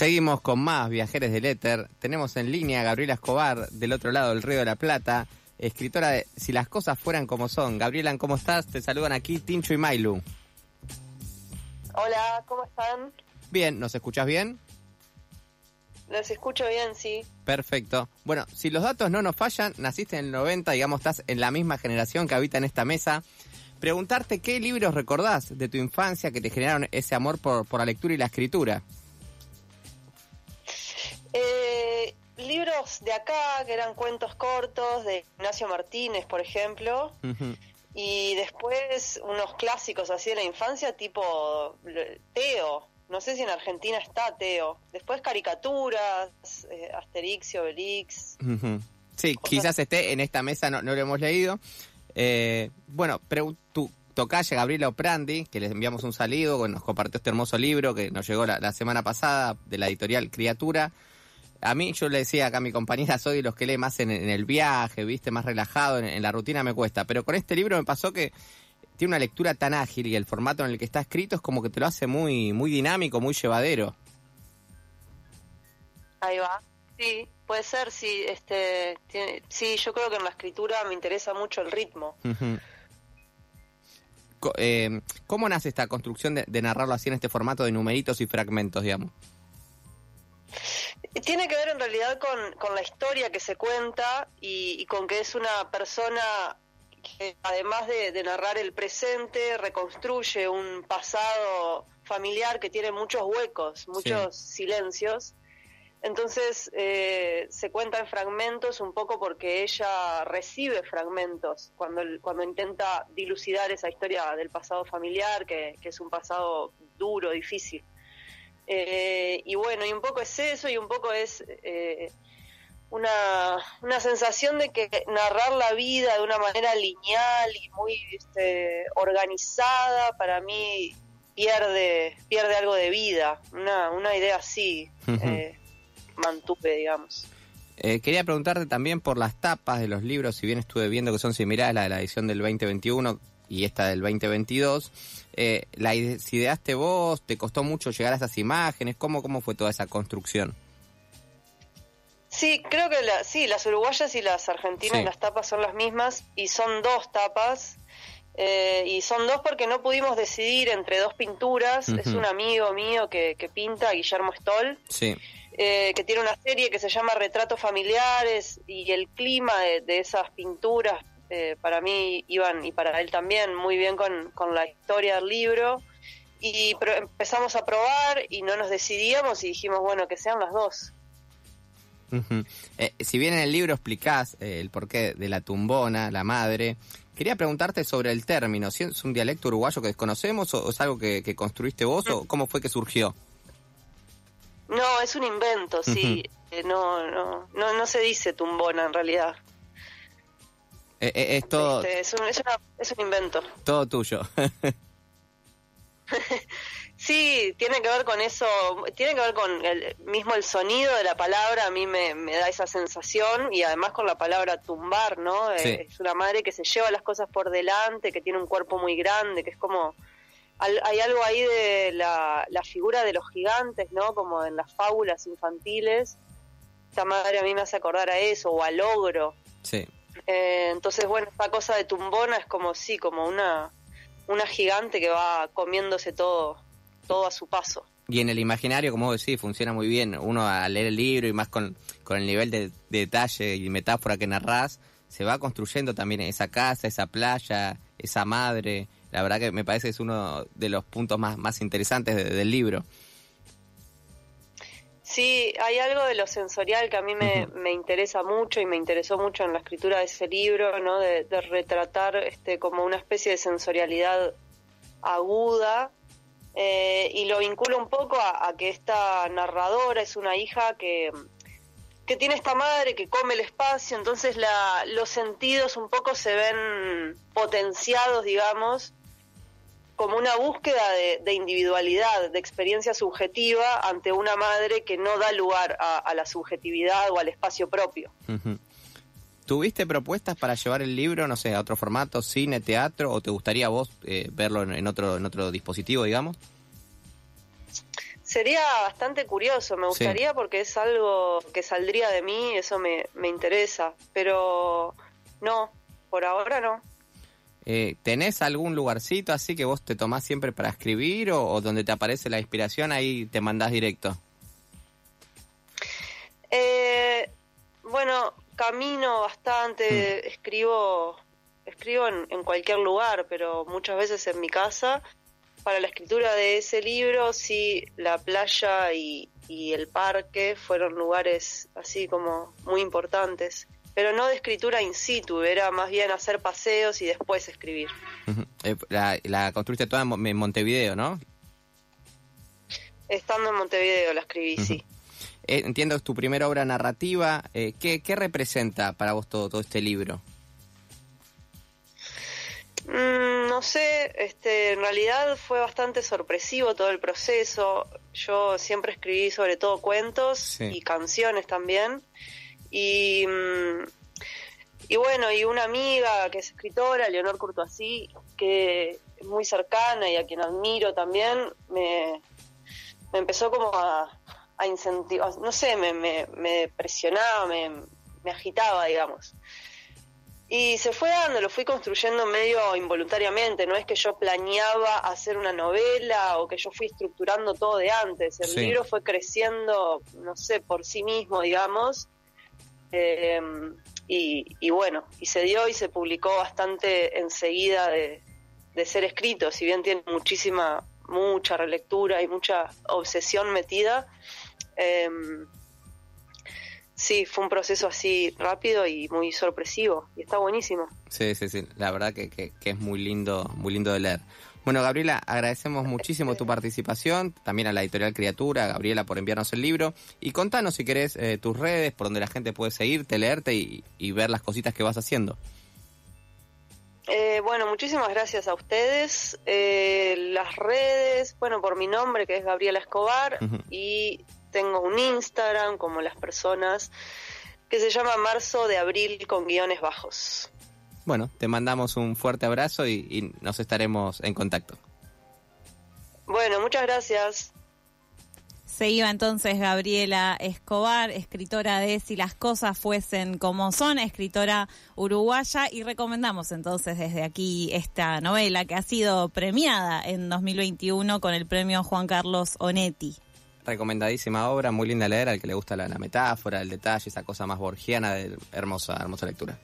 Seguimos con más viajeros del éter. Tenemos en línea a Gabriela Escobar, del otro lado del Río de la Plata, escritora de Si las cosas fueran como son. Gabriela, ¿cómo estás? Te saludan aquí Tincho y Mailu. Hola, ¿cómo están? Bien, ¿nos escuchas bien? Los escucho bien, sí. Perfecto. Bueno, si los datos no nos fallan, naciste en el 90, digamos, estás en la misma generación que habita en esta mesa. Preguntarte qué libros recordás de tu infancia que te generaron ese amor por, por la lectura y la escritura. Libros de acá, que eran cuentos cortos, de Ignacio Martínez, por ejemplo. Y después unos clásicos así de la infancia, tipo Teo. No sé si en Argentina está Teo. Después caricaturas, eh, Asterix y Obelix. Sí, Cosas- quizás esté en esta mesa, no, no lo hemos leído. Eh, bueno, tu tocaya Gabriela Oprandi, que les enviamos un saludo, que nos compartió este hermoso libro que nos llegó la, la semana pasada de la editorial Criatura. A mí, yo le decía acá a mi compañera, soy de los que lee más en, en el viaje, viste, más relajado, en, en la rutina me cuesta. Pero con este libro me pasó que tiene una lectura tan ágil y el formato en el que está escrito es como que te lo hace muy, muy dinámico, muy llevadero. Ahí va. Sí, puede ser, sí. Este, tiene- sí, yo creo que en la escritura me interesa mucho el ritmo. Eh, ¿Cómo nace esta construcción de, de narrarlo así en este formato de numeritos y fragmentos, digamos? Tiene que ver en realidad con, con la historia que se cuenta y, y con que es una persona que además de, de narrar el presente, reconstruye un pasado familiar que tiene muchos huecos, muchos silencios. Entonces eh, se cuenta en fragmentos un poco porque ella recibe fragmentos cuando, cuando intenta dilucidar esa historia del pasado familiar, que, que es un pasado duro, difícil. Eh, y bueno, y un poco es eso y un poco es eh, una, una sensación de que narrar la vida de una manera lineal y muy este, organizada para mí pierde pierde algo de vida, una, una idea así eh, mantuve, digamos. Eh, quería preguntarte también por las tapas de los libros, si bien estuve viendo que son similares, la de la edición del 2021 y esta del 2022. Eh, ¿La ideaste vos? ¿Te costó mucho llegar a esas imágenes? ¿Cómo, cómo fue toda esa construcción? Sí, creo que la, sí, las uruguayas y las argentinas, Sí. las tapas son las mismas y son dos tapas. eh, y son dos porque no pudimos decidir entre dos pinturas. Es un amigo mío que, que pinta, Guillermo Stoll, Sí. eh, que tiene una serie que se llama Retratos Familiares y el clima de, de esas pinturas eh, para mí iban y para él también muy bien con, con la historia del libro. Y pro- empezamos a probar y no nos decidíamos y dijimos, bueno, que sean las dos. Eh, si bien en el libro explicás eh, el porqué de la tumbona, la madre, quería preguntarte sobre el término. ¿Si es un dialecto uruguayo que desconocemos o es algo que, que construiste vos o cómo fue que surgió? No, es un invento, sí. Eh, no, no, no, no se dice tumbona en realidad. Eh, eh, es todo, Este, es, un, es, una- es un invento. todo tuyo. Sí, tiene que ver con eso, tiene que ver con el mismo el sonido de la palabra, a mí me, me da esa sensación y además con la palabra tumbar, ¿no? Eh, Sí. Es una madre que se lleva las cosas por delante, que tiene un cuerpo muy grande, que es como... al- hay algo ahí de la, la figura de los gigantes, ¿no? Como en las fábulas infantiles. Esta madre a mí me hace acordar a eso, o al ogro. sí. Eh, entonces, bueno, esta cosa de tumbona es como, sí, como una, una gigante que va comiéndose todo, todo a su paso. Y en el imaginario, como vos decís, funciona muy bien. Uno al leer el libro y más con, con el nivel de, de detalle y metáfora que narrás, se va construyendo también esa casa, esa playa, esa madre. La verdad que me parece que es uno de los puntos más, más interesantes de- del libro. Sí, hay algo de lo sensorial que a mí me, me interesa mucho y me interesó mucho en la escritura de ese libro, ¿no? De, de retratar este como una especie de sensorialidad aguda eh, y lo vinculo un poco a, a que esta narradora es una hija que, que tiene esta madre que come el espacio, entonces la, los sentidos un poco se ven potenciados, digamos, como una búsqueda de, de individualidad, de experiencia subjetiva ante una madre que no da lugar a, a la subjetividad o al espacio propio. ¿Tuviste propuestas para llevar el libro, no sé, a otro formato, cine, teatro, o te gustaría vos eh, verlo en, en otro en otro dispositivo, digamos? Sería bastante curioso, me gustaría porque es algo que saldría de mí, eso me, me interesa, pero no, por ahora no. Eh, ¿Tenés algún lugarcito así que vos te tomás siempre para escribir o, donde te aparece la inspiración, ahí te mandás directo? Eh, bueno, camino bastante, mm. escribo escribo en, en, cualquier lugar, pero muchas veces en mi casa. Para la escritura de ese libro, sí, la playa y, y el parque fueron lugares así como muy importantes pero no de escritura in situ, era más bien hacer paseos y después escribir. Eh, la, construiste toda en Montevideo, ¿no? Estando en Montevideo la escribí, sí. Eh, entiendo que es tu primera obra narrativa. Eh, ¿qué, representa para vos todo, todo este libro? Mm, no sé, este, en realidad fue bastante sorpresivo todo el proceso. Yo siempre escribí sobre todo cuentos y canciones también. Y, y bueno, y una amiga que es escritora, Leonor Courtoisí, que es muy cercana y a quien admiro también, me, me empezó como a, a incentivar, no sé, me, me, me presionaba, me, me agitaba, digamos. Y se fue dando, lo fui construyendo medio involuntariamente, no es que yo planeaba hacer una novela o que yo fui estructurando todo de antes, el libro fue creciendo, no sé, por sí mismo, digamos, eh, y, bueno, y se dio y se publicó bastante enseguida de, ser escrito, si bien tiene muchísima, mucha relectura y mucha obsesión metida. Em, sí, fue un proceso así rápido y muy sorpresivo y está buenísimo. Sí, sí, sí, la verdad que, que es muy lindo, muy lindo de leer. Bueno, Gabriela, agradecemos muchísimo tu participación, también a la editorial Criatura, Gabriela, por enviarnos el libro. Y contanos si querés eh, tus redes, por donde la gente puede seguirte, leerte y, ver las cositas que vas haciendo. Eh, bueno, muchísimas gracias a ustedes. Eh, las redes, bueno, por mi nombre, que es Gabriela Escobar, y tengo un Instagram, como las personas, que se llama Marzo de Abril con guiones bajos. Bueno, te mandamos un fuerte abrazo y, nos estaremos en contacto. Bueno, muchas gracias. Se iba entonces Gabriela Escobar, escritora de Si las cosas fuesen como son, escritora uruguaya, y recomendamos entonces desde aquí esta novela que ha sido premiada en 2021 con el premio Juan Carlos Onetti. Recomendadísima obra, muy linda leer, al que le gusta la, la metáfora, el detalle, esa cosa más borgiana de hermosa, hermosa lectura.